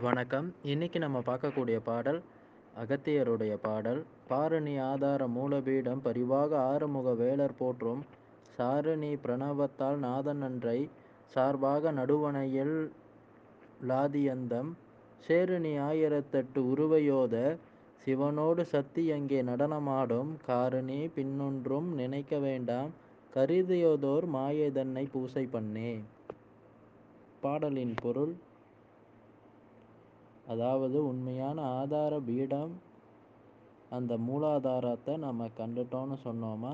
வணக்கம். இன்னைக்கு நம்ம பார்க்கக்கூடிய பாடல் அகத்தியருடைய பாடல். பாரணி ஆதார மூலபீடம் பரிவாக ஆறுமுக வேளர் போற்றும். சாரணி பிரணவத்தால் நாதன் நன்றை சார்பாக நடுவணையில் லாதியந்தம். சேருணி ஆயிரத்தெட்டு உருவையோத சிவனோடு சத்தி அங்கே நடனமாடும். காரணி பின்னொன்றும் நினைக்க வேண்டாம். கருதியதோர் மாயதன்னை பூசை பண்ணே. பாடலின் பொருள் அதாவது உண்மையான ஆதார பீடம் அந்த மூலாதாரத்தை நம்ம கண்டுட்டோம்னு சொன்னோமா?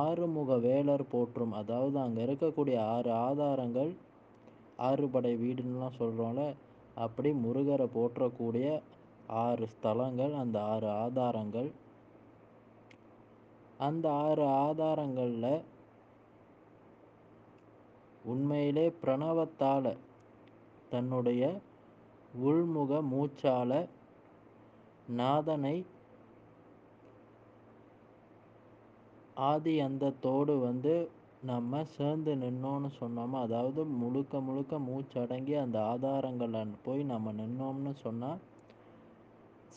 ஆறுமுக வேலர் போற்றும் அதாவது அங்கே இருக்கக்கூடிய ஆறு ஆதாரங்கள் ஆறு படை வீடுன்னுலாம் சொல்கிறோம்ல அப்படி முருகரை போற்றக்கூடிய ஆறு ஸ்தலங்கள் அந்த ஆறு ஆதாரங்கள். அந்த ஆறு ஆதாரங்களில் உண்மையிலே பிரணவத்தால் தன்னுடைய உள்முக மூச்சால நாதனை ஆதி அந்தத்தோடு வந்து நம்ம சேர்ந்து நின்னோன்னு சொன்னோமா? அதாவது முழுக்க முழுக்க மூச்சடங்கி அந்த ஆதாரங்களில் போய் நம்ம நின்னோம்னு சொன்னால்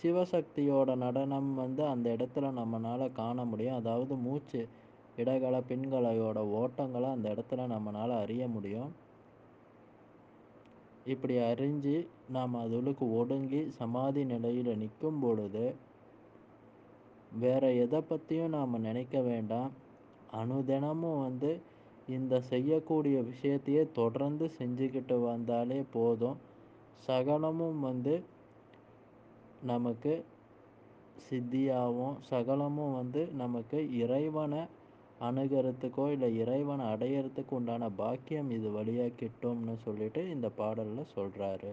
சிவசக்தியோட நடனம் வந்து அந்த இடத்துல நம்மளால் காண முடியும். அதாவது மூச்சு இடகல பின்கலையோட ஓட்டங்களை அந்த இடத்துல நம்மளால் அறிய முடியும். இப்படி அறிஞ்சு நாம் அதுகளுக்கு ஒடுங்கி சமாதி நிலையில் நிற்கும் பொழுது வேற எதை பற்றியும் நாம் நினைக்க வேண்டாம். அனுதினமும் வந்து இந்த செய்யக்கூடிய விஷயத்தையே தொடர்ந்து செஞ்சுக்கிட்டு வந்தாலே போதும். சகலமும் வந்து நமக்கு சித்தியாகவும் சகலமும் வந்து நமக்கு இறைவனை அணுகிறதுக்கோ இல்லை இறைவனை அடையிறதுக்கு உண்டான பாக்கியம் இது வழியாக கிட்டும்னு சொல்லிட்டு இந்த பாடலில் சொல்கிறாரு